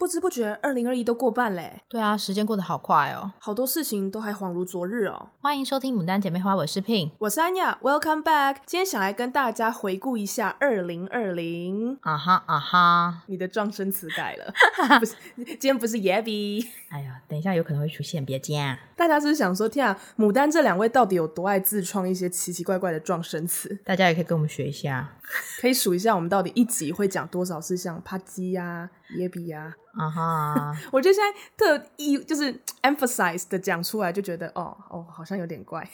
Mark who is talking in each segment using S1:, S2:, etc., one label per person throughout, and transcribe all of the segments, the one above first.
S1: 不知不觉，二零二一都过半嘞。
S2: 对啊，时间过得好快哦，
S1: 好多事情都还恍如昨日哦。
S2: 欢迎收听《牡丹姐妹花》，我是 Pin，
S1: 我是安雅，Welcome back。今天想来跟大家回顾一下二零二零。
S2: 啊哈啊哈，
S1: 你的撞声词改了，不是，今天不是 Yabby。
S2: 哎呀，等一下有可能会出现，别惊。
S1: 大家是不是想说，天啊，牡丹这两位到底有多爱自创一些奇奇怪怪的撞声词？
S2: 大家也可以跟我们学一下，
S1: 可以数一下我们到底一集会讲多少次像啪叽呀、Yabby 呀。
S2: 啊哈！
S1: 我觉得现在特意就是 emphasize 的讲出来，就觉得哦哦，好像有点怪。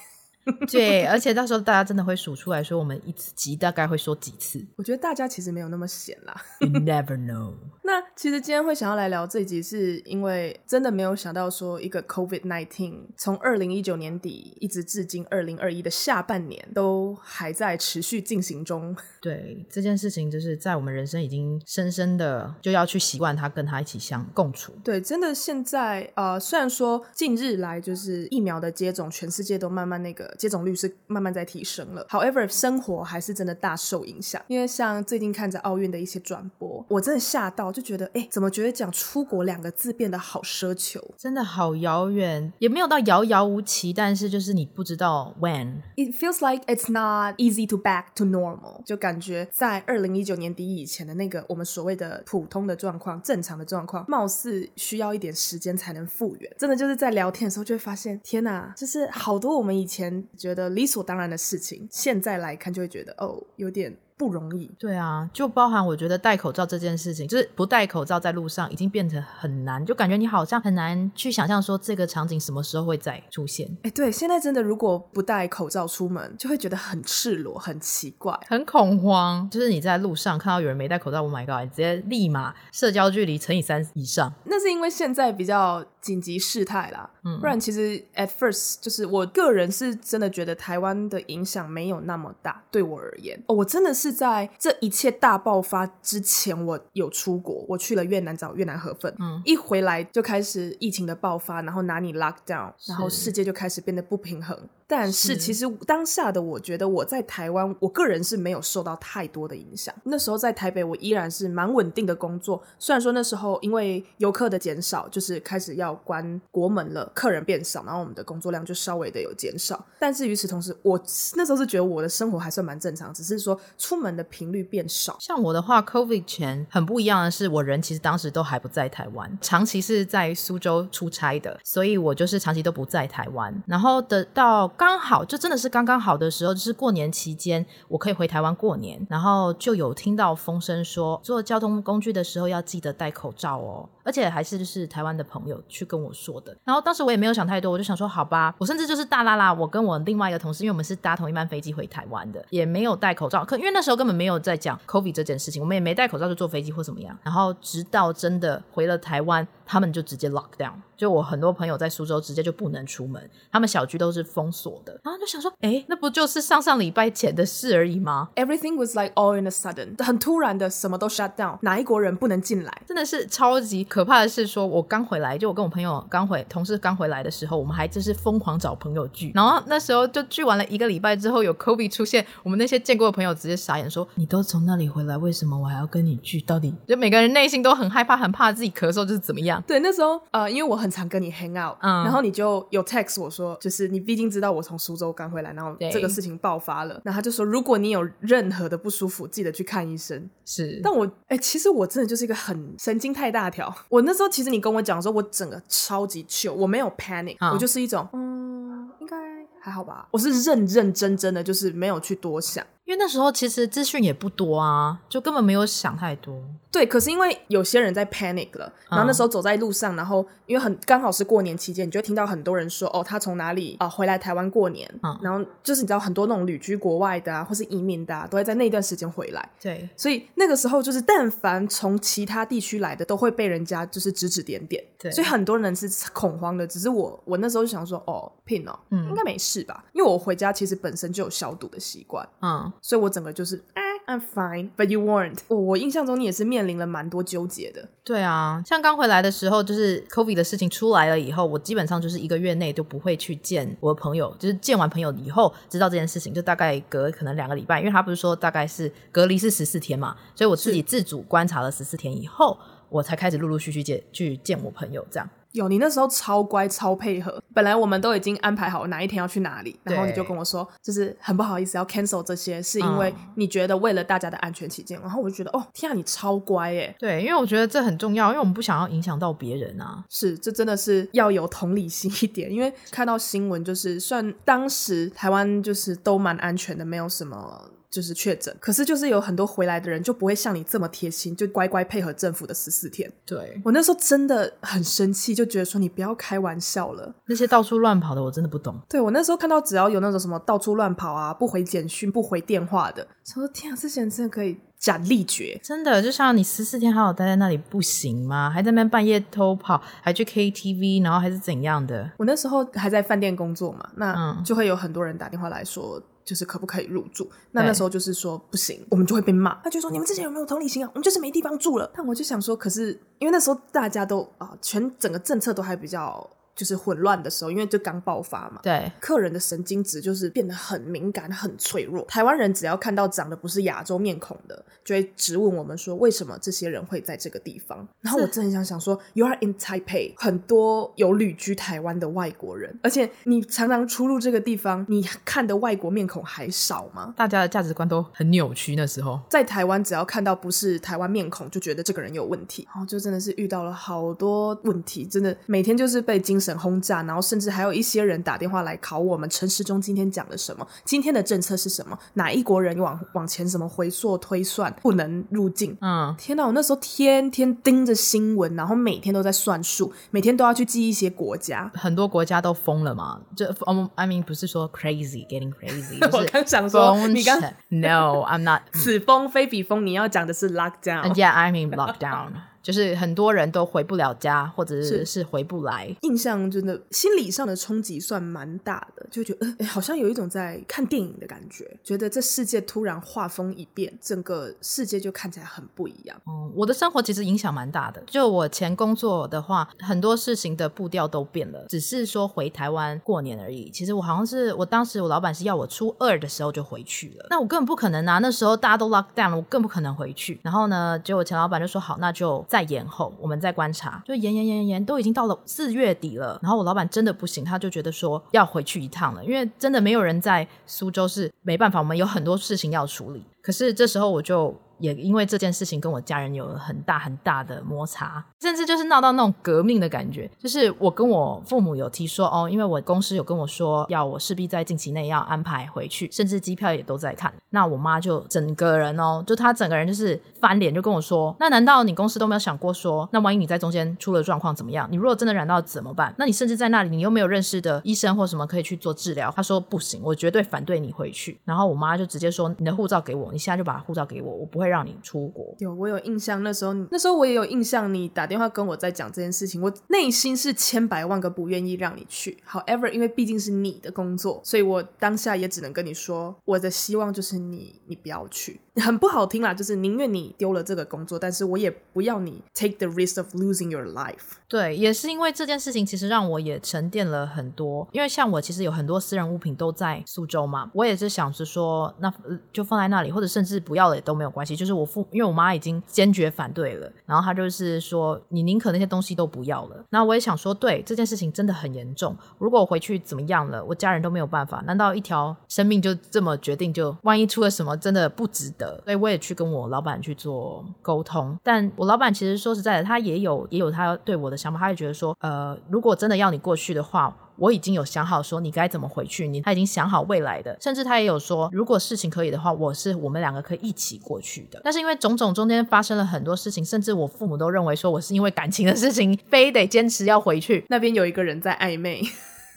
S2: 对，而且到时候大家真的会数出来说，我们一集大概会说几次。
S1: 我觉得大家其实没有那么闲啦。
S2: You never know。
S1: 那其实今天会想要来聊这一集，是因为真的没有想到说，一个 COVID nineteen 从二零一九年底一直至今二零二一的下半年都还在持续进行中。
S2: 对，这件事情，就是在我们人生已经深深的就要去习惯它，跟它一起相共处。
S1: 对，真的现在呃，虽然说近日来就是疫苗的接种，全世界都慢慢那个。接种率是慢慢在提升了，However，生活还是真的大受影响。因为像最近看着奥运的一些转播，我真的吓到，就觉得，哎，怎么觉得讲出国两个字变得好奢求，
S2: 真的好遥远，也没有到遥遥无期，但是就是你不知道 when。
S1: It feels like it's not easy to back to normal，就感觉在二零一九年底以前的那个我们所谓的普通的状况、正常的状况，貌似需要一点时间才能复原。真的就是在聊天的时候就会发现，天哪，就是好多我们以前。觉得理所当然的事情，现在来看就会觉得哦，有点。不容易，
S2: 对啊，就包含我觉得戴口罩这件事情，就是不戴口罩在路上已经变成很难，就感觉你好像很难去想象说这个场景什么时候会再出现。
S1: 哎，对，现在真的如果不戴口罩出门，就会觉得很赤裸、很奇怪、
S2: 很恐慌。就是你在路上看到有人没戴口罩，Oh my God，你直接立马社交距离乘以三以上。
S1: 那是因为现在比较紧急事态啦，嗯，不然其实 at first 就是我个人是真的觉得台湾的影响没有那么大，对我而言，哦，我真的是。是在这一切大爆发之前，我有出国，我去了越南找越南河粉。嗯，一回来就开始疫情的爆发，然后拿你 lock down，然后世界就开始变得不平衡。但是其实当下的我觉得我在台湾，我个人是没有受到太多的影响。那时候在台北，我依然是蛮稳定的工作。虽然说那时候因为游客的减少，就是开始要关国门了，客人变少，然后我们的工作量就稍微的有减少。但是与此同时，我那时候是觉得我的生活还算蛮正常，只是说出门的频率变少。
S2: 像我的话，COVID 前很不一样的是，我人其实当时都还不在台湾，长期是在苏州出差的，所以我就是长期都不在台湾，然后等到。刚好就真的是刚刚好的时候，就是过年期间，我可以回台湾过年，然后就有听到风声说，坐交通工具的时候要记得戴口罩哦，而且还是就是台湾的朋友去跟我说的。然后当时我也没有想太多，我就想说好吧，我甚至就是大啦啦，我跟我另外一个同事，因为我们是搭同一班飞机回台湾的，也没有戴口罩，可因为那时候根本没有在讲 COVID 这件事情，我们也没戴口罩就坐飞机或怎么样。然后直到真的回了台湾，他们就直接 lock down。就我很多朋友在苏州直接就不能出门，他们小区都是封锁的，然后就想说，哎，那不就是上上礼拜前的事而已吗
S1: ？Everything was like all in a sudden，很突然的，什么都 shut down，哪一国人不能进来？
S2: 真的是超级可怕的是，说我刚回来，就我跟我朋友刚回，同事刚回来的时候，我们还真是疯狂找朋友聚，然后那时候就聚完了一个礼拜之后，有 Kobe 出现，我们那些见过的朋友直接傻眼，说你都从那里回来，为什么我还要跟你聚？到底就每个人内心都很害怕，很怕自己咳嗽就是怎么样？
S1: 对，那时候呃，因为我很常跟你 hang out。嗯，然后你就有 text 我说，就是你毕竟知道我从苏州刚回来，然后这个事情爆发了，然后他就说，如果你有任何的不舒服，记得去看医生。
S2: 是，
S1: 但我哎、欸，其实我真的就是一个很神经太大条。我那时候其实你跟我讲说，我整个超级 chill，我没有 panic，、嗯、我就是一种嗯，应该还好吧。我是认认真真的，就是没有去多想。
S2: 因为那时候其实资讯也不多啊，就根本没有想太多。
S1: 对，可是因为有些人在 panic 了，然后那时候走在路上，嗯、然后因为很刚好是过年期间，你就会听到很多人说，哦，他从哪里啊、呃、回来台湾过年，嗯，然后就是你知道很多那种旅居国外的啊，或是移民的啊，都会在那段时间回来。
S2: 对，
S1: 所以那个时候就是，但凡从其他地区来的，都会被人家就是指指点点。对，所以很多人是恐慌的。只是我，我那时候就想说，哦，Pin 哦，嗯，应该没事吧？因为我回家其实本身就有消毒的习惯，嗯。所以我整个就是，哎，I'm fine, but you weren't。我我印象中你也是面临了蛮多纠结的。
S2: 对啊，像刚回来的时候，就是 COVID 的事情出来了以后，我基本上就是一个月内都不会去见我的朋友，就是见完朋友以后知道这件事情，就大概隔可能两个礼拜，因为他不是说大概是隔离是十四天嘛，所以我自己自主观察了十四天以后。我才开始陆陆续续见去见我朋友这样。
S1: 有，你那时候超乖超配合。本来我们都已经安排好哪一天要去哪里，然后你就跟我说，就是很不好意思要 cancel 这些，是因为你觉得为了大家的安全起见。嗯、然后我就觉得，哦，天啊，你超乖耶。
S2: 对，因为我觉得这很重要，因为我们不想要影响到别人啊。
S1: 是，这真的是要有同理心一点。因为看到新闻，就是算当时台湾就是都蛮安全的，没有什么。就是确诊，可是就是有很多回来的人就不会像你这么贴心，就乖乖配合政府的十四天。
S2: 对，
S1: 我那时候真的很生气，就觉得说你不要开玩笑了。
S2: 那些到处乱跑的，我真的不懂。
S1: 对，我那时候看到只要有那种什么到处乱跑啊，不回简讯、不回电话的，想说天啊，这些人真的可以斩立决。真
S2: 的，就像你十四天好好待在那里不行吗？还在那边半夜偷跑，还去 KTV，然后还是怎样的？
S1: 我那时候还在饭店工作嘛，那就会有很多人打电话来说。就是可不可以入住？那那时候就是说不行，我们就会被骂。他就说，你们之前有没有同理心啊？我们就是没地方住了。但我就想说，可是因为那时候大家都啊，全整个政策都还比较。就是混乱的时候，因为就刚爆发嘛。
S2: 对，
S1: 客人的神经质就是变得很敏感、很脆弱。台湾人只要看到长得不是亚洲面孔的，就会质问我们说，为什么这些人会在这个地方？然后我真的很想想说，You are in Taipei，很多有旅居台湾的外国人，而且你常常出入这个地方，你看的外国面孔还少吗？
S2: 大家的价值观都很扭曲。那时候
S1: 在台湾，只要看到不是台湾面孔，就觉得这个人有问题，然后就真的是遇到了好多问题，真的每天就是被精神。轰炸，然后甚至还有一些人打电话来考我们陈时中今天讲了什么，今天的政策是什么，哪一国人往往前什么回溯推算不能入境？嗯，天哪！我那时候天天盯着新闻，然后每天都在算数，每天都要去记一些国家，
S2: 很多国家都疯了嘛。就 I mean 不是说 crazy getting crazy，
S1: 我刚想说你刚
S2: No I'm not，
S1: 此风非彼风，你要讲的是 lockdown。
S2: Yeah I mean lockdown。就是很多人都回不了家，或者是是回不来，
S1: 印象真的心理上的冲击算蛮大的，就觉得哎，好像有一种在看电影的感觉，觉得这世界突然画风一变，整个世界就看起来很不一样。
S2: 嗯，我的生活其实影响蛮大的，就我前工作的话，很多事情的步调都变了，只是说回台湾过年而已。其实我好像是我当时我老板是要我初二的时候就回去了，那我根本不可能啊，那时候大家都 lock down 了，我更不可能回去。然后呢，结果前老板就说好，那就。再延后，我们再观察，就延延延延延，都已经到了四月底了。然后我老板真的不行，他就觉得说要回去一趟了，因为真的没有人在苏州，是没办法，我们有很多事情要处理。可是这时候我就。也因为这件事情跟我家人有了很大很大的摩擦，甚至就是闹到那种革命的感觉。就是我跟我父母有提说哦，因为我公司有跟我说要我势必在近期内要安排回去，甚至机票也都在看。那我妈就整个人哦，就她整个人就是翻脸，就跟我说：“那难道你公司都没有想过说，那万一你在中间出了状况怎么样？你如果真的染到怎么办？那你甚至在那里你又没有认识的医生或什么可以去做治疗？”她说：“不行，我绝对反对你回去。”然后我妈就直接说：“你的护照给我，你现在就把护照给我，我不会让你出国。”
S1: 有，我有印象，那时候那时候我也有印象，你打电话跟我在讲这件事情，我内心是千百万个不愿意让你去。However，因为毕竟是你的工作，所以我当下也只能跟你说，我的希望就是你，你不要去。很不好听啦，就是宁愿你丢了这个工作，但是我也不要你 take the risk of losing your life。
S2: 对，也是因为这件事情，其实让我也沉淀了很多。因为像我其实有很多私人物品都在苏州嘛，我也是想着说，那就放在那里，或者甚至不要了也都没有关系。就是我父，因为我妈已经坚决反对了，然后她就是说，你宁可那些东西都不要了。那我也想说，对，这件事情真的很严重。如果我回去怎么样了，我家人都没有办法，难道一条生命就这么决定？就万一出了什么，真的不值得。所以我也去跟我老板去做沟通，但我老板其实说实在的，他也有也有他对我的想法，他也觉得说，呃，如果真的要你过去的话，我已经有想好说你该怎么回去，你他已经想好未来的，甚至他也有说，如果事情可以的话，我是我们两个可以一起过去的。但是因为种种中间发生了很多事情，甚至我父母都认为说我是因为感情的事情，非得坚持要回去，
S1: 那边有一个人在暧昧。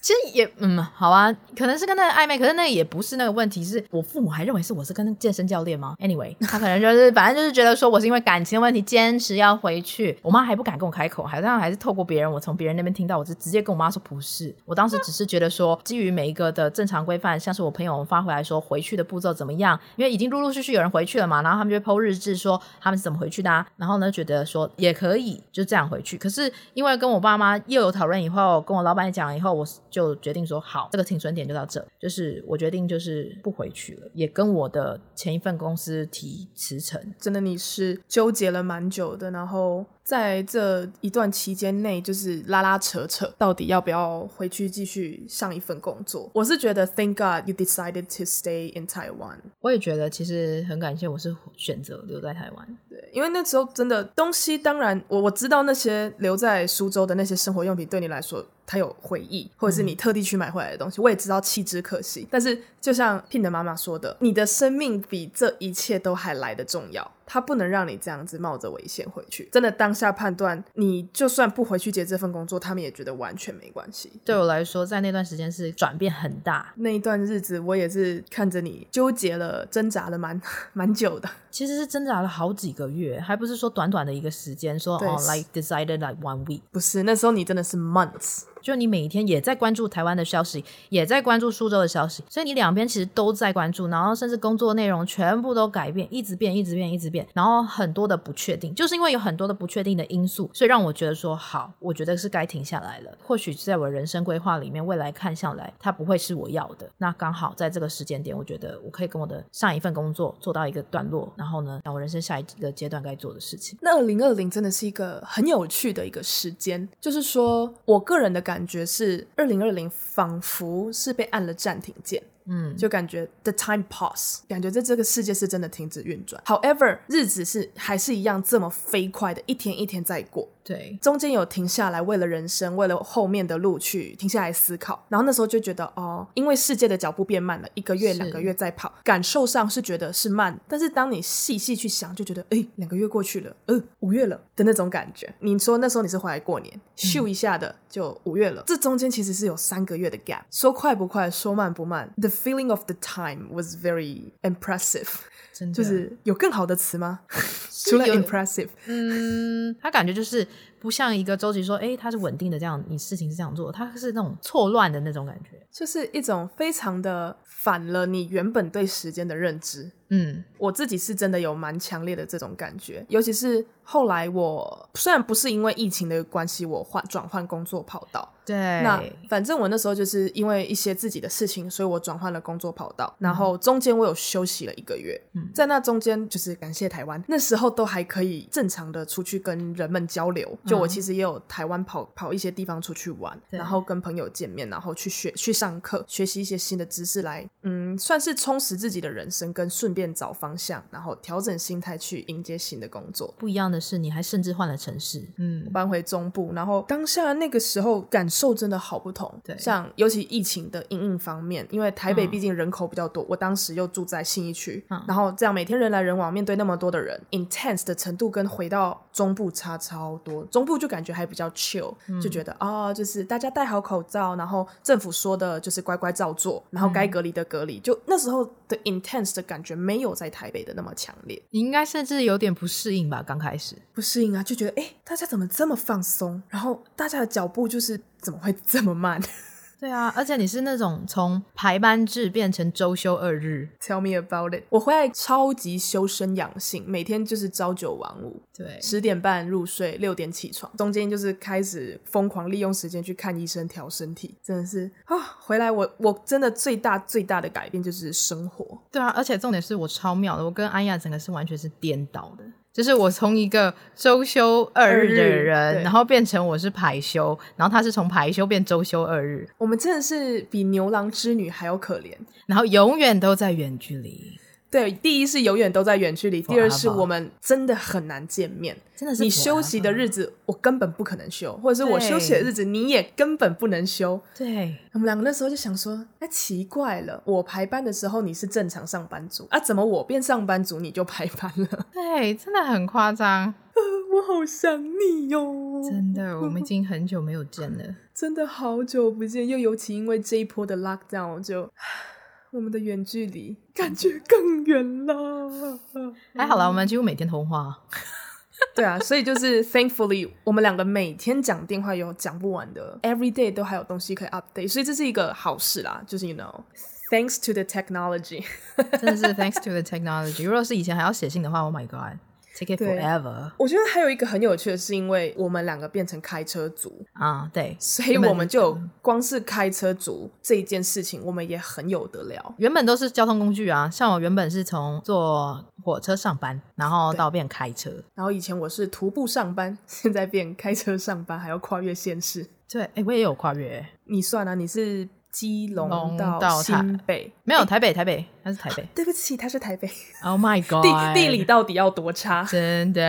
S2: 其实也嗯，好啊，可能是跟那个暧昧，可是那也不是那个问题，是我父母还认为是我是跟健身教练吗？Anyway，他可能就是反正就是觉得说我是因为感情问题坚持要回去，我妈还不敢跟我开口，好像还是透过别人，我从别人那边听到，我就直接跟我妈说不是，我当时只是觉得说基于每一个的正常规范，像是我朋友发回来说回去的步骤怎么样，因为已经陆陆续续有人回去了嘛，然后他们就 po 日志说他们是怎么回去的啊，然后呢觉得说也可以就这样回去，可是因为跟我爸妈又有讨论以后，跟我老板讲了以后，我。就决定说好，这个停损点就到这，就是我决定就是不回去了，也跟我的前一份公司提辞呈。
S1: 真的，你是纠结了蛮久的，然后。在这一段期间内，就是拉拉扯扯，到底要不要回去继续上一份工作？我是觉得，Thank God you decided to stay in Taiwan。
S2: 我也觉得，其实很感谢，我是选择留在台湾。
S1: 对，因为那时候真的东西，当然我我知道那些留在苏州的那些生活用品，对你来说。他有回忆，或者是你特地去买回来的东西，嗯、我也知道弃之可惜。但是就像 Pin 的妈妈说的，你的生命比这一切都还来得重要，他不能让你这样子冒着危险回去。真的当下判断，你就算不回去接这份工作，他们也觉得完全没关系。
S2: 对我来说，在那段时间是转变很大。
S1: 那一段日子，我也是看着你纠结了、挣扎了蛮 蛮久的。
S2: 其实是挣扎了好几个月，还不是说短短的一个时间，说哦，like decided like one week。
S1: 不是，那时候你真的是 months。
S2: 就你每一天也在关注台湾的消息，也在关注苏州的消息，所以你两边其实都在关注，然后甚至工作内容全部都改变，一直变，一直变，一直变，然后很多的不确定，就是因为有很多的不确定的因素，所以让我觉得说好，我觉得是该停下来了。或许在我人生规划里面，未来看下来，它不会是我要的。那刚好在这个时间点，我觉得我可以跟我的上一份工作做到一个段落，然后呢，让我人生下一个阶段该做的事情。
S1: 那二零二零真的是一个很有趣的一个时间，就是说我个人的感觉是。二零二零仿佛是被按了暂停键。嗯，就感觉 the time pause，感觉在这个世界是真的停止运转。However，日子是还是一样这么飞快的，一天一天在过。
S2: 对，
S1: 中间有停下来，为了人生，为了后面的路去停下来思考。然后那时候就觉得，哦，因为世界的脚步变慢了，一个月、两个月在跑，感受上是觉得是慢。但是当你细细去想，就觉得，哎，两个月过去了，呃，五月了的那种感觉。你说那时候你是回来过年，咻一下的就五月了，嗯，这中间其实是有三个月的 gap。说快不快，说慢不慢，the feeling of the time was very impressive。真的，就是有更好的词吗？除了 impressive，
S2: 嗯，他感觉就是不像一个周期说，哎，它是稳定的这样，你事情是这样做，它是那种错乱的那种感觉，
S1: 就是一种非常的反了你原本对时间的认知。嗯，我自己是真的有蛮强烈的这种感觉，尤其是后来我虽然不是因为疫情的关系，我换转换工作跑道。
S2: 对，
S1: 那反正我那时候就是因为一些自己的事情，所以我转换了工作跑道，然后中间我有休息了一个月，嗯，在那中间就是感谢台湾，那时候都还可以正常的出去跟人们交流，就我其实也有台湾跑跑一些地方出去玩，然后跟朋友见面，然后去学去上课，学习一些新的知识来，嗯，算是充实自己的人生，跟顺便找方向，然后调整心态去迎接新的工作。
S2: 不一样的是，你还甚至换了城市，
S1: 嗯，搬回中部，然后当下那个时候感受。真的好不同，对，像尤其疫情的因应方面，因为台北毕竟人口比较多，嗯、我当时又住在信义区，嗯、然后这样每天人来人往，面对那么多的人，intense 的程度跟回到中部差超多。中部就感觉还比较 chill，、嗯、就觉得啊、哦，就是大家戴好口罩，然后政府说的就是乖乖照做，然后该隔离的隔离。嗯、就那时候的 intense 的感觉没有在台北的那么强烈。
S2: 你应该甚至有点不适应吧？刚开始
S1: 不适应啊，就觉得哎，大家怎么这么放松？然后大家的脚步就是。怎么会这么慢？
S2: 对啊，而且你是那种从排班制变成周休二日。
S1: Tell me about it。我回来超级修身养性，每天就是朝九晚五，
S2: 对，
S1: 十点半入睡，六点起床，中间就是开始疯狂利用时间去看医生调身体，真的是啊！回来我我真的最大最大的改变就是生活。
S2: 对啊，而且重点是我超妙的，我跟安亚整个是完全是颠倒的。就是我从一个周休二日的人，然后变成我是排休，然后他是从排休变周休二日。
S1: 我们真的是比牛郎织女还要可怜，
S2: 然后永远都在远距离。
S1: 对，第一是永远都在远距离，第二是我们真的很难见面。
S2: 真的是
S1: 你休息的日子，我根本不可能休，或者是我休息的日子，你也根本不能休。
S2: 对，
S1: 我们两个那时候就想说，哎，奇怪了，我排班的时候你是正常上班族啊，怎么我变上班族你就排班了？
S2: 对，真的很夸张。
S1: 呃，我好想你哟。
S2: 真的，我们已经很久没有见了，
S1: 真的好久不见，又尤其因为这一波的 lockdown 就。我们的远距离感觉更远了。
S2: 还好啦，我们几乎每天通话。
S1: 对啊，所以就是 thankfully，我们两个每天讲电话有讲不完的，every day 都还有东西可以 update，所以这是一个好事啦。就是 you know，thanks to the technology，
S2: 真的是 thanks to the technology。如果是以前还要写信的话，Oh my god，take it forever。
S1: 我觉得还有一个很有趣的是，因为我们两个变成开车族
S2: 啊，对，
S1: 所以我们就光是开车族这一件事情，我们也很有得聊。
S2: 原本都是交通工具啊，像我原本是从坐火车上班，然后到变开车，
S1: 然后以前我是徒步上班，现在变开车上班，还要跨越县市。
S2: 对，哎，我也有跨越。
S1: 你算啊，你是。基隆到新北，
S2: 没有台北，台北，他是台北。
S1: 对不起，他是台北。
S2: Oh my god！
S1: 地地理到底要多差？
S2: 真的。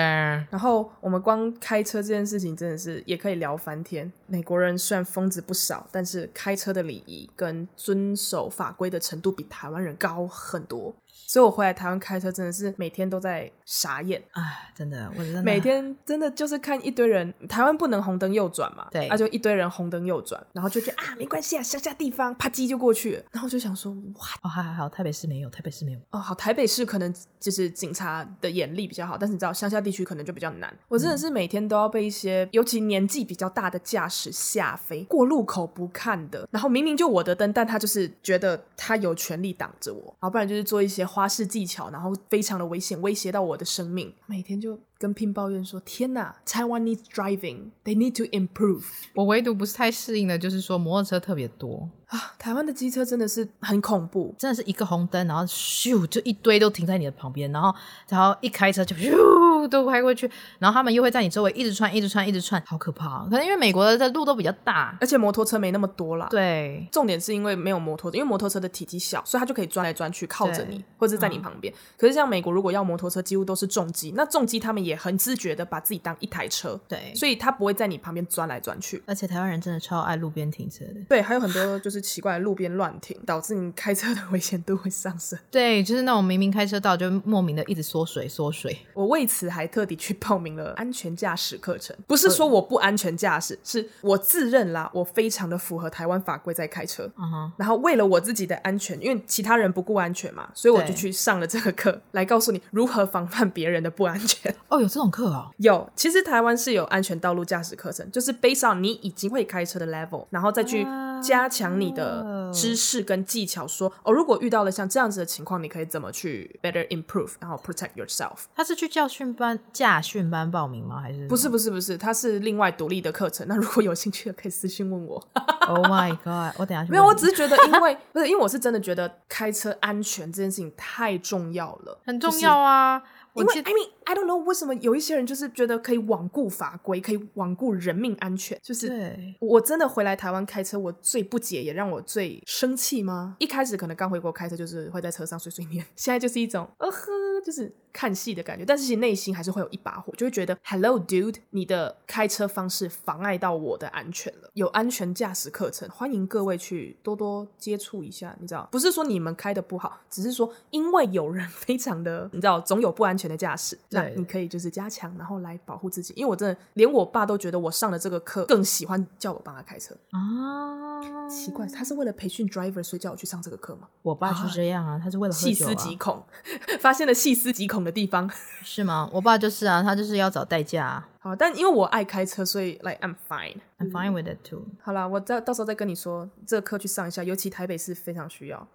S1: 然后我们光开车这件事情，真的是也可以聊翻天。美国人虽然疯子不少，但是开车的礼仪跟遵守法规的程度比台湾人高很多。所以我回来台湾开车真的是每天都在傻眼，
S2: 哎，真的，我真的
S1: 每天真的就是看一堆人，台湾不能红灯右转嘛，
S2: 对，
S1: 那、啊、就一堆人红灯右转，然后就觉得啊没关系啊，乡下地方啪叽就过去了，然后就想说哇，
S2: 哦还还好，台北市没有，台北市没有，
S1: 哦好，台北市可能就是警察的眼力比较好，但是你知道乡下地区可能就比较难，我真的是每天都要被一些、嗯、尤其年纪比较大的驾驶吓飞，过路口不看的，然后明明就我的灯，但他就是觉得他有权利挡着我，然后不然就是做一些花花式技巧，然后非常的危险，威胁到我的生命，每天就跟 Pin 抱怨说：“天哪，Taiwanese driving, they need to improve。”
S2: 我唯独不是太适应的，就是说摩托车特别多。
S1: 啊，台湾的机车真的是很恐怖，
S2: 真的是一个红灯，然后咻就一堆都停在你的旁边，然后然后一开车就咻都开过去，然后他们又会在你周围一直窜，一直窜，一直窜，好可怕。可能因为美国的路都比较大，
S1: 而且摩托车没那么多啦。
S2: 对，
S1: 重点是因为没有摩托车，因为摩托车的体积小，所以它就可以钻来钻去，靠着你或者在你旁边。嗯。可是像美国，如果要摩托车，几乎都是重机，那重机他们也很自觉的把自己当一台车，
S2: 对，
S1: 所以他不会在你旁边钻来钻去。
S2: 而且台湾人真的超爱路边停车的，
S1: 对，还有很多就是奇怪的路边。乱停导致你开车的危险度会上升。
S2: 对，就是那种明明开车道就莫名的一直缩水缩水。
S1: 我为此还特地去报名了安全驾驶课程，不是说我不安全驾驶，是我自认啦，我非常的符合台湾法规在开车。嗯哼然后为了我自己的安全，因为其他人不顾安全嘛，所以我就去上了这个课，来告诉你如何防范别人的不安全。
S2: 哦，有这种课哦？
S1: 有，其实台湾是有安全道路驾驶课程，就是 based on 你已经会开车的 level，然后再去加强你的知识跟技巧，说哦，如果遇到了像这样子的情况，你可以怎么去 better improve，然后 protect yourself。
S2: 他是去教训班、驾训班报名吗？还是
S1: 不是？不是，不是，他是另外独立的课程。那如果有兴趣的，可以私信问我。
S2: Oh my god！我等下去。
S1: 没有，我只是觉得，因为不是因为我是真的觉得开车安全这件事情太重要了，
S2: 很重要啊。就是
S1: 因为 I mean I don't know 为什么有一些人就是觉得可以罔顾法规，可以罔顾人命安全。就是我真的回来台湾开车，我最不解也让我最生气吗？一开始可能刚回国开车就是会在车上碎碎念，现在就是一种 呃呵，就是看戏的感觉。但是其实内心还是会有一把火，就会觉得 Hello dude，你的开车方式妨碍到我的安全了。有安全驾驶课程，欢迎各位去多多接触一下。你知道，不是说你们开的不好，只是说因为有人非常的，你知道，总有不安全的驾驶，那你可以就是加强，然后来保护自己。因为我真的连我爸都觉得我上了这个课更喜欢叫我帮他开车啊，奇怪，他是为了培训 driver 所以叫我去上这个课吗？
S2: 我爸是这样啊，他是为了啊，
S1: 细思极恐，发现了细思极恐的地方
S2: 是吗？我爸就是啊，他就是要找代驾啊。
S1: 好，但因为我爱开车，所以 like I'm fine，I'm
S2: fine with it too。
S1: 好啦，我到到时候再跟你说，这个课去上一下，尤其台北市非常需要。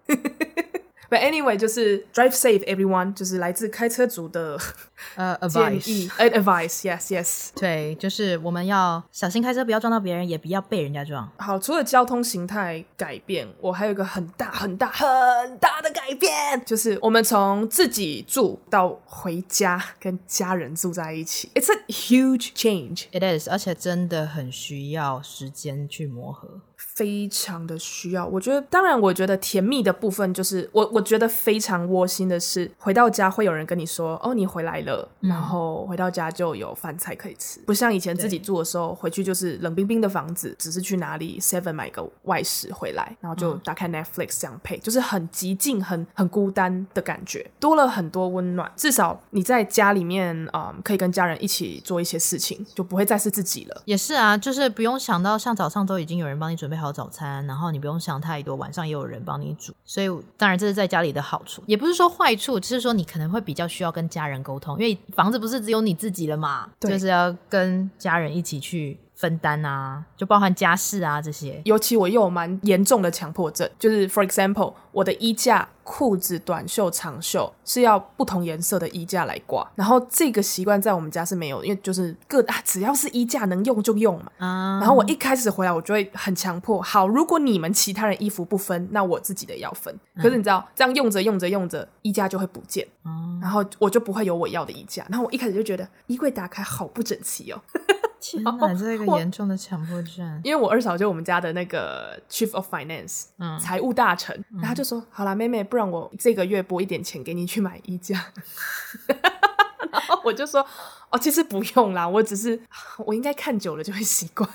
S1: But anyway，就是 drive safe everyone，就是来自开车族的呃、uh, 建议，advice，yes yes。
S2: 对，就是我们要小心开车，不要撞到别人，也不要被人家撞。
S1: 好，除了交通形态改变，我还有一个很大很大很大的改变，就是我们从自己住到回家跟家人住在一起，It's a huge change。
S2: It is，而且真的很需要时间去磨合。
S1: 非常的需要，我觉得，当然，我觉得甜蜜的部分就是我，我觉得非常窝心的是，回到家会有人跟你说，哦，你回来了，嗯、然后回到家就有饭菜可以吃，不像以前自己住的时候，回去就是冷冰冰的房子，只是去哪里 Seven 买个外食回来，然后就打开 Netflix 这样配，嗯、就是很极尽、很很孤单的感觉，多了很多温暖。至少你在家里面，嗯，可以跟家人一起做一些事情，就不会再是自己了。
S2: 也是啊，就是不用想到像早上都已经有人帮你准备好早餐，然后你不用想太多，晚上也有人帮你煮，所以当然这是在家里的好处，也不是说坏处，只是说你可能会比较需要跟家人沟通，因为房子不是只有你自己了嘛，就是要跟家人一起去分担啊，就包含家事啊这些。
S1: 尤其我又有蛮严重的强迫症，就是 for example，我的衣架裤子短袖长袖是要不同颜色的衣架来挂，然后这个习惯在我们家是没有，因为就是各啊只要是衣架能用就用嘛。啊。然后我一开始回来我就会很强迫，好，如果你们其他人衣服不分，那我自己的要分。可是你知道，这样用着用着用着，衣架就会不见，嗯，然后我就不会有我要的衣架。然后我一开始就觉得衣柜打开好不整齐哦。
S2: 天哪，这是一个严重的强迫症。
S1: 因为我二嫂就我们家的那个 Chief of Finance，嗯，财务大臣，然后他就说：“嗯、好啦，妹妹，不然我这个月拨一点钱给你去买衣架。”然后我就说：“哦，其实不用啦，我只是我应该看久了就会习惯。”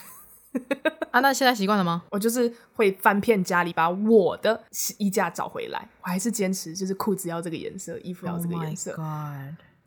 S2: 啊，那现在习惯了吗？
S1: 我就是会翻遍家里把我的衣架找回来。我还是坚持，就是裤子要这个颜色，衣服要这个颜色。
S2: Oh.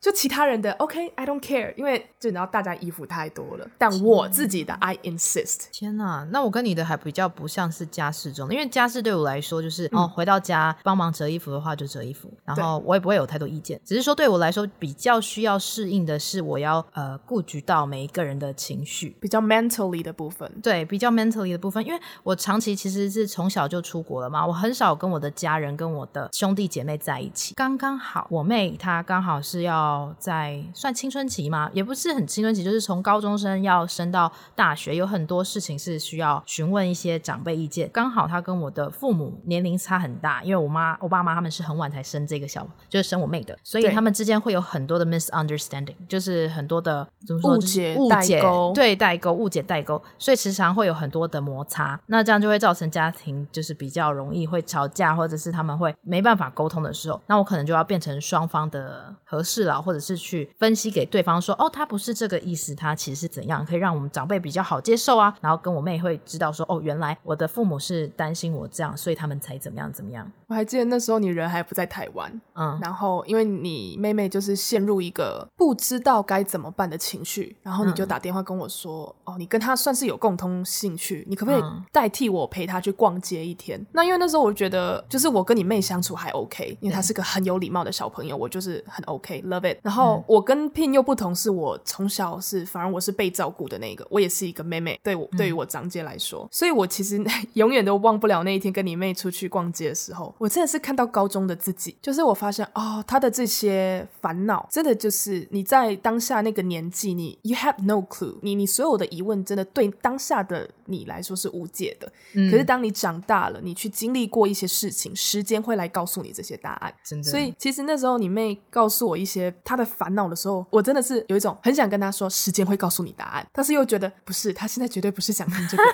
S1: 就其他人的 OK，I don't care，因为就你知道大家衣服太多了，但我自己的 I insist。
S2: 天哪，那我跟你的还比较不像是家事中，因为家事对我来说就是、嗯、哦，回到家帮忙折衣服的话就折衣服，然后我也不会有太多意见，只是说对我来说比较需要适应的是我要呃顾及到每一个人的情绪，
S1: 比较 mentally 的部分。
S2: 对，比较 mentally 的部分，因为我长期其实是从小就出国了嘛，我很少跟我的家人跟我的兄弟姐妹在一起，刚刚好我妹她刚好是要在。算青春期吗？也不是很青春期，就是从高中生要升到大学，有很多事情是需要询问一些长辈意见。刚好他跟我的父母年龄差很大，因为我妈、我爸妈他们是很晚才生这个小，就是生我妹的，所以他们之间会有很多的 misunderstanding，就是很多的怎么说？
S1: 误解、
S2: 误解、
S1: 代沟，
S2: 对，代沟、误解、代沟，所以时常会有很多的摩擦。那这样就会造成家庭就是比较容易会吵架，或者是他们会没办法沟通的时候，那我可能就要变成双方的和事佬，或者是去分析给对方说，哦，他不是这个意思，他其实是怎样，可以让我们长辈比较好接受啊。然后跟我妹会知道说，哦，原来我的父母是担心我这样，所以他们才怎么样怎么样。
S1: 我还记得那时候你人还不在台湾，嗯，然后因为你妹妹就是陷入一个不知道该怎么办的情绪，然后你就打电话跟我说，嗯、哦，你跟她算是有共同兴趣，你可不可以代替我陪她去逛街一天？嗯、那因为那时候我觉得，就是我跟你妹相处还 OK，因为她是个很有礼貌的小朋友，我就是很 OK，love it。然后我跟跟 Pin 又不同，是我从小是，反而我是被照顾的那个，我也是一个妹妹，对我、嗯、对于我长姐来说，所以我其实 永远都忘不了那一天跟你妹出去逛街的时候，我真的是看到高中的自己，就是我发现哦，她的这些烦恼，真的就是你在当下那个年纪，你 you have no clue，你你所有的疑问，真的对当下的你来说是无解的。嗯、可是当你长大了，你去经历过一些事情，时间会来告诉你这些答案。真的，所以其实那时候你妹告诉我一些她的烦恼的时候。我真的是有一种很想跟他说，时间会告诉你答案，但是又觉得不是，他现在绝对不是想听这个。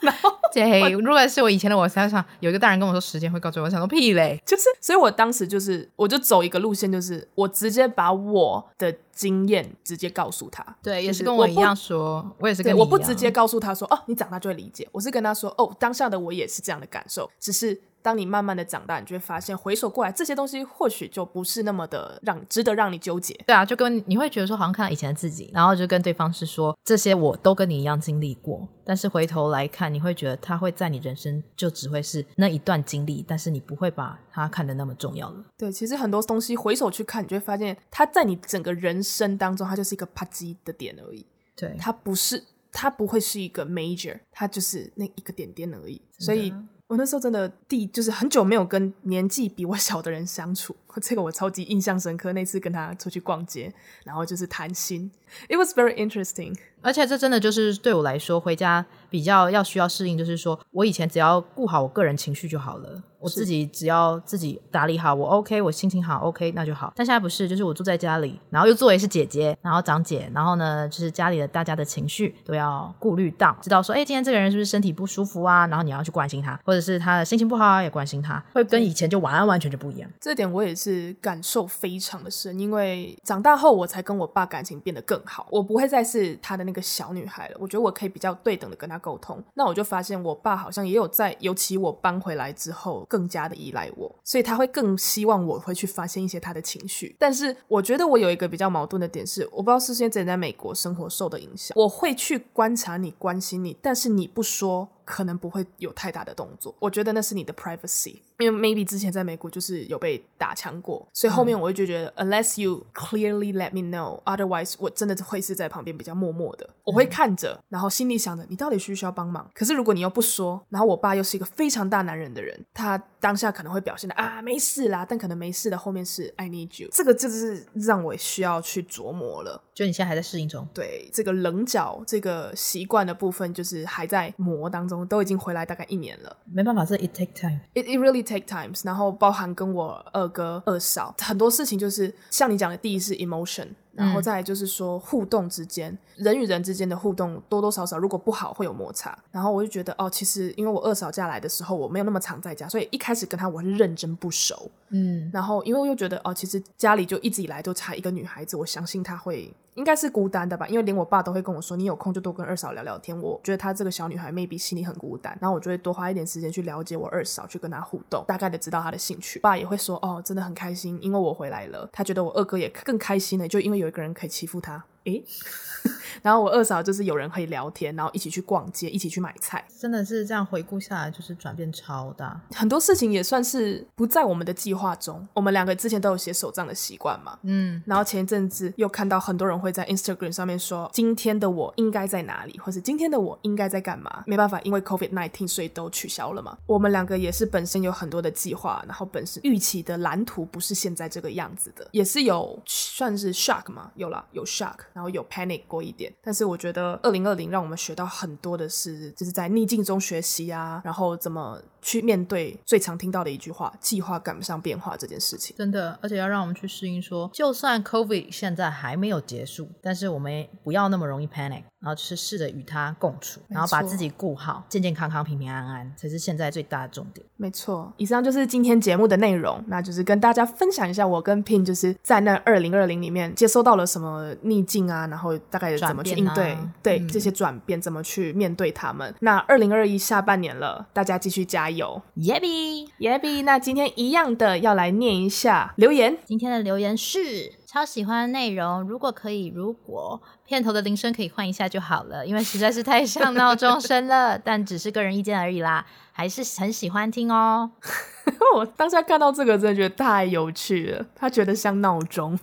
S1: 然后，
S2: 对，如果是我以前的我，想想有一个大人跟我说时间会告诉我，我想说屁嘞，
S1: 就是，所以我当时就是，我就走一个路线，就是我直接把我的经验直接告诉他。
S2: 对，也是跟我一样说，我，我也是跟你，
S1: 我不直接告诉他说，哦，你长大就会理解。我是跟他说，哦，当下的我也是这样的感受，只是。当你慢慢的长大，你就会发现，回首过来这些东西或许就不是那么的让值得让你纠结。
S2: 对啊，就跟你会觉得说，好像看到以前的自己，然后就跟对方是说，这些我都跟你一样经历过，但是回头来看，你会觉得他会在你人生就只会是那一段经历，但是你不会把它看得那么重要了。
S1: 对，其实很多东西回首去看，你就会发现，它在你整个人生当中，它就是一个啪叽的点而已。
S2: 对，
S1: 它不是，它不会是一个 major，它就是那一个点点而已。所以。我那时候真的第就是很久没有跟年纪比我小的人相处，这个我超级印象深刻。那次跟他出去逛街，然后就是谈心，It was very interesting。
S2: 而且这真的就是对我来说，回家比较要需要适应，就是说我以前只要顾好我个人情绪就好了。我自己只要自己打理好，我 OK，我心情好 OK，那就好。但现在不是，就是我住在家里，然后又作为是姐姐，然后长姐，然后呢，就是家里的大家的情绪都要顾虑到，知道说，哎，今天这个人是不是身体不舒服啊？然后你要去关心他，或者是他的心情不好啊，也关心他，会跟以前就完完全就不一样。
S1: 这点我也是感受非常的深，因为长大后我才跟我爸感情变得更好，我不会再是他的那个小女孩了。我觉得我可以比较对等的跟他沟通。那我就发现我爸好像也有在，尤其我搬回来之后。更加的依赖我，所以他会更希望我会去发现一些他的情绪。但是我觉得我有一个比较矛盾的点是，我不知道是现在在美国生活受的影响，我会去观察你、关心你，但是你不说。可能不会有太大的动作。我觉得那是你的 privacy，因为 maybe 之前在美国就是有被打枪过，所以后面我就觉得、嗯、unless you clearly let me know，otherwise 我真的会是在旁边比较默默的，我会看着，然后心里想着你到底需不需要帮忙。可是如果你又不说，然后我爸又是一个非常大男人的人，他当下可能会表现的啊没事啦，但可能没事的后面是 I need you，这个就是让我需要去琢磨了。
S2: 就你现在还在适应中，
S1: 对这个棱角这个习惯的部分，就是还在磨当中，都已经回来大概一年了。
S2: 没办法，这 it take time，it
S1: it really take times。然后包含跟我二哥、二嫂很多事情，就是像你讲的，第一是 emotion。然后再来就是说互动之间，嗯、人与人之间的互动多多少少如果不好会有摩擦。然后我就觉得哦，其实因为我二嫂嫁来的时候我没有那么常在家，所以一开始跟她我是认真不熟。嗯，然后因为我又觉得哦，其实家里就一直以来都差一个女孩子，我相信她会应该是孤单的吧，因为连我爸都会跟我说，你有空就多跟二嫂聊聊天。我觉得她这个小女孩 maybe 心里很孤单，然后我就会多花一点时间去了解我二嫂，去跟她互动，大概的知道她的兴趣。爸也会说哦，真的很开心，因为我回来了，他觉得我二哥也更开心了，就因为有一个人可以欺负他。然后我二嫂就是有人可以聊天，然后一起去逛街，一起去买菜，
S2: 真的是这样回顾下来，就是转变超大。
S1: 很多事情也算是不在我们的计划中。我们两个之前都有写手账的习惯嘛，嗯，然后前一阵子又看到很多人会在 Instagram 上面说，今天的我应该在哪里，或是今天的我应该在干嘛？没办法，因为 COVID nineteen，所以都取消了嘛。我们两个也是本身有很多的计划，然后本身预期的蓝图不是现在这个样子的，也是有算是 shock 嘛，有了，有 shock。然后有 panic 过一点，但是我觉得二零二零让我们学到很多的是，就是在逆境中学习啊，然后怎么去面对最常听到的一句话：计划赶不上变化这件事情。
S2: 真的，而且要让我们去适应说，就算 COVID 现在还没有结束，但是我们不要那么容易 panic。然后就是试着与它共处，然后把自己顾好，健健康康、平平安安，才是现在最大的重点。
S1: 没错，以上就是今天节目的内容，那就是跟大家分享一下我跟 Pin 就是在那二零二零里面接收到了什么逆境啊，然后大概怎么去应对，啊、对、嗯、这些转变怎么去面对他们。那二零二一下半年了，大家继续加油，
S2: 耶比
S1: 耶比。那今天一样的要来念一下留言，
S2: 今天的留言是。超喜欢内容，如果可以，如果片头的铃声可以换一下就好了，因为实在是太像闹钟声了。但只是个人意见而已啦，还是很喜欢听哦。
S1: 我当下看到这个，真的觉得太有趣了。他觉得像闹钟，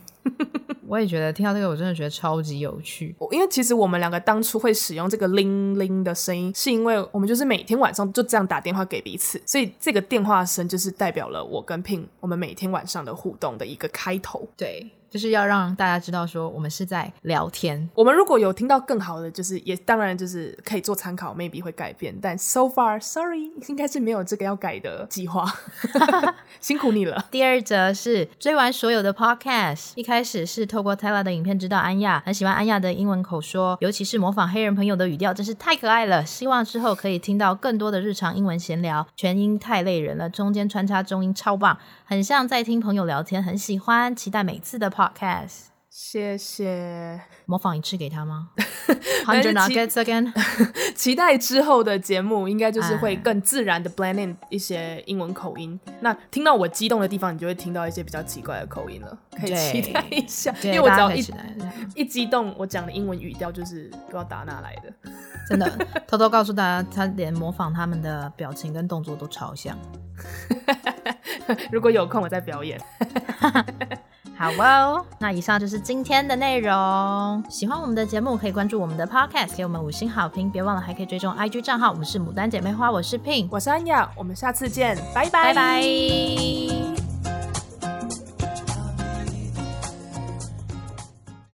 S2: 我也觉得听到这个，我真的觉得超级有趣。
S1: 因为其实我们两个当初会使用这个铃铃的声音，是因为我们就是每天晚上就这样打电话给彼此，所以这个电话声就是代表了我跟 Pin 我们每天晚上的互动的一个开头。
S2: 对。就是要让大家知道说我们是在聊天。
S1: 我们如果有听到更好的，就是也当然就是可以做参考，maybe 会改变。但 so far sorry，应该是没有这个要改的计划。辛苦你了。
S2: 第二则是追完所有的 podcast，一开始是透过 Tella 的影片知道安亚，很喜欢安亚的英文口说，尤其是模仿黑人朋友的语调，真是太可爱了。希望之后可以听到更多的日常英文闲聊，全英太累人了，中间穿插中英超棒，很像在听朋友聊天，很喜欢，期待每次的 podcast。Podcast，
S1: 谢谢。
S2: 模仿一次给他吗？Hundred nuggets again。
S1: 期待之后的节目，应该就是会更自然的 blend in 一些英文口音。那听到我激动的地方，你就会听到一些比较奇怪的口音了。可以期待一下，因为我只要一一激动，我讲的英文语调就是不知道打哪来的。
S2: 真的，偷偷告诉大家，他连模仿他们的表情跟动作都超像。
S1: 如果有空，我再表演。
S2: 好哦，那以上就是今天的内容。喜欢我们的节目，可以关注我们的 Podcast，给我们五星好评。别忘了还可以追踪 IG 账号，我们是牡丹姐妹花，我是 Pin，
S1: 我是安雅，我们下次见，拜拜拜拜。